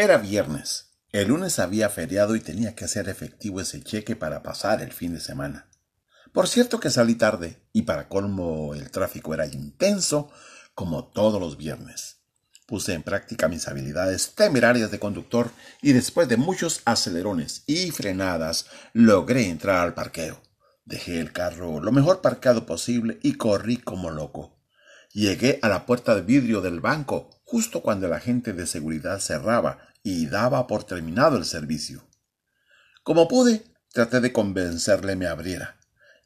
Era viernes. El lunes había feriado y tenía que hacer efectivo ese cheque para pasar el fin de semana. Por cierto que salí tarde y para colmo el tráfico era intenso como todos los viernes. Puse en práctica mis habilidades temerarias de conductor y después de muchos acelerones y frenadas logré entrar al parqueo. Dejé el carro lo mejor parqueado posible y corrí como loco. Llegué a la puerta de vidrio del banco justo cuando el agente de seguridad cerraba y daba por terminado el servicio. Como pude, traté de convencerle me abriera.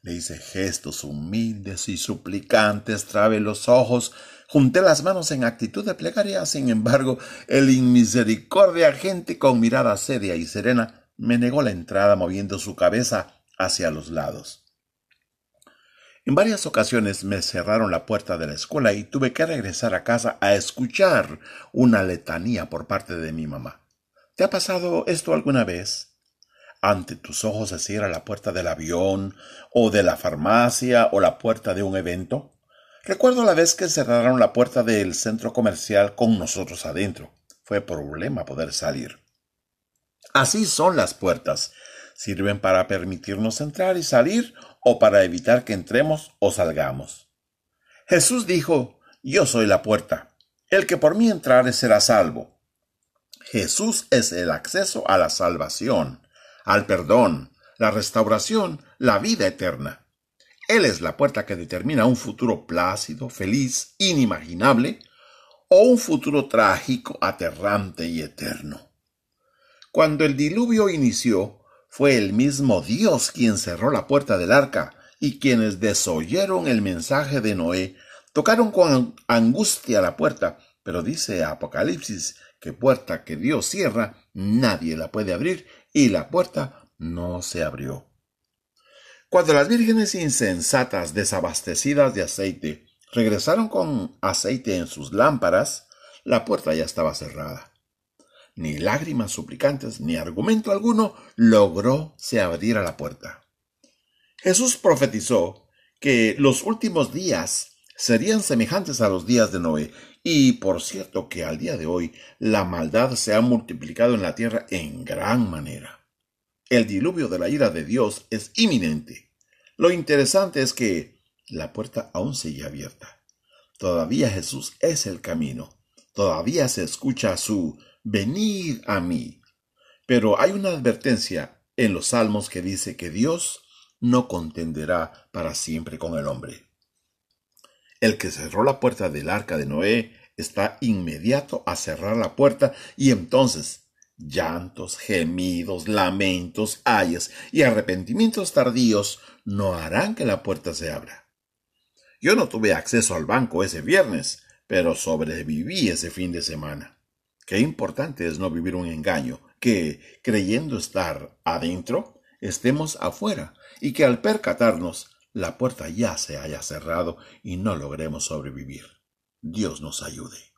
Le hice gestos humildes y suplicantes, trabé los ojos, junté las manos en actitud de plegaria. Sin embargo, el inmisericordia agente con mirada seria y serena me negó la entrada moviendo su cabeza hacia los lados. En varias ocasiones me cerraron la puerta de la escuela y tuve que regresar a casa a escuchar una letanía por parte de mi mamá. ¿Te ha pasado esto alguna vez? Ante tus ojos se cierra la puerta del avión, o de la farmacia, o la puerta de un evento. Recuerdo la vez que cerraron la puerta del centro comercial con nosotros adentro. Fue problema poder salir. Así son las puertas. Sirven para permitirnos entrar y salir o para evitar que entremos o salgamos. Jesús dijo, Yo soy la puerta. El que por mí entrare será salvo. Jesús es el acceso a la salvación, al perdón, la restauración, la vida eterna. Él es la puerta que determina un futuro plácido, feliz, inimaginable, o un futuro trágico, aterrante y eterno. Cuando el diluvio inició, fue el mismo Dios quien cerró la puerta del arca, y quienes desoyeron el mensaje de Noé tocaron con angustia la puerta, pero dice Apocalipsis que puerta que Dios cierra, nadie la puede abrir, y la puerta no se abrió. Cuando las vírgenes insensatas, desabastecidas de aceite, regresaron con aceite en sus lámparas, la puerta ya estaba cerrada ni lágrimas suplicantes, ni argumento alguno logró se abriera la puerta. Jesús profetizó que los últimos días serían semejantes a los días de Noé, y por cierto que al día de hoy la maldad se ha multiplicado en la tierra en gran manera. El diluvio de la ira de Dios es inminente. Lo interesante es que la puerta aún sigue abierta. Todavía Jesús es el camino. Todavía se escucha su venid a mí. Pero hay una advertencia en los salmos que dice que Dios no contenderá para siempre con el hombre. El que cerró la puerta del arca de Noé está inmediato a cerrar la puerta y entonces llantos, gemidos, lamentos, ayes y arrepentimientos tardíos no harán que la puerta se abra. Yo no tuve acceso al banco ese viernes, pero sobreviví ese fin de semana. Qué importante es no vivir un engaño, que, creyendo estar adentro, estemos afuera, y que al percatarnos, la puerta ya se haya cerrado y no logremos sobrevivir. Dios nos ayude.